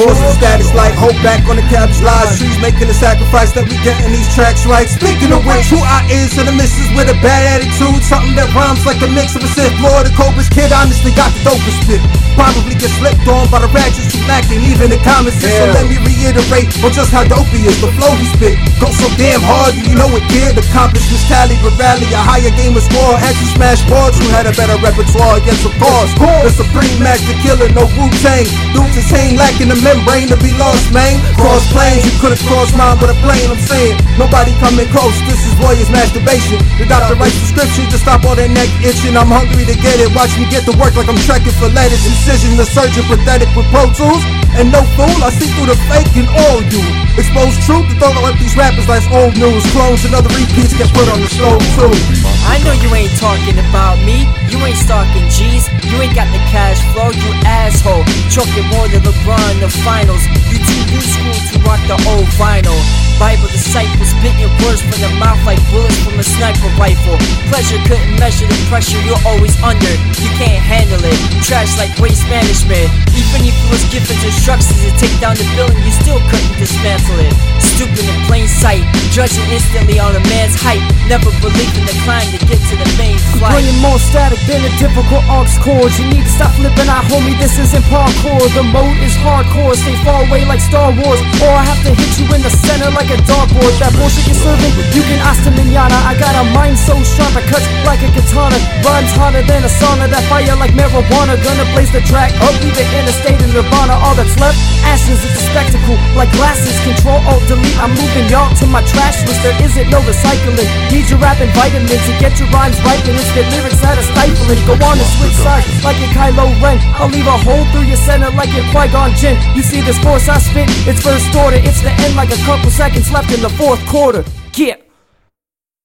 Forcing status like hope back on the cabbage lies. Trees making the sacrifice that we getting these tracks right. Speaking of which, who I is to the missus with a bad attitude. Something that rhymes like a mix of a Sith Lord, a Cobra's kid. Honestly, got the dopest spit. Probably get slipped on by the ratchets who lacking even the comments. So let me reiterate on just how dope he is. The flow he spit goes so damn hard, you know it did. Accomplishments tally, but rally a higher game of score. As you smash boards, who had a better repertoire? Yes, of course. The supreme master killer, no Wu Tang. Dudes is hang lacking the membrane to be lost, man. Cross planes, you could've crossed mine with a plane. I'm saying nobody coming close. This is warrior's masturbation. The doctor writes prescriptions to stop all that neck itching. I'm hungry to get it. Watch me get to work like I'm trekking for lettuce. Incision, the surgeon pathetic with pro tools. And no fool, I see through the fake in all you. Expose truth to throw up these rappers like old news. Clones and other repeats get put on the stove too. I know you ain't talking about me. You ain't stalking G's. You ain't got the cash flow, you asshole. Choking more than LeBron in the finals. You too new school to rock the old vinyl. Bible disciple spitting words from the mouth like bullets from a sniper rifle. Pleasure couldn't measure the pressure you're always under. You can't handle it. Trash like waste management. Even if it was given instructions to take down the building, you still couldn't dismantle it. Stupid in plain sight, judging instantly on a man's height. Never believed in the climb to get to the main flight. Bringing more static than a difficult aux cord. You need to stop flipping out, homie. This isn't parkour. The mode is hardcore. Stay far away like Star Wars, or I have to hit you in the center like a dartboard. That bullshit you're serving, you can ask the manana. I got a mind so sharp, I cut katana. Rhymes hotter than a sauna. That fire like marijuana. Gonna blaze the track up, leave it in a state of nirvana. All that's left, ashes. It's a spectacle like glasses. Control alt delete. I'm moving y'all to my trash list. There isn't no recycling. Need your rapping vitamins to get your rhymes right. And it's the lyrics that are stifling. Go on and switch sides like a Kylo Ren. I'll leave a hole through your center like a Qui Gon Jinn. You see this force I spit? It's first order. It's the end like a couple seconds left in the fourth quarter. Yeah.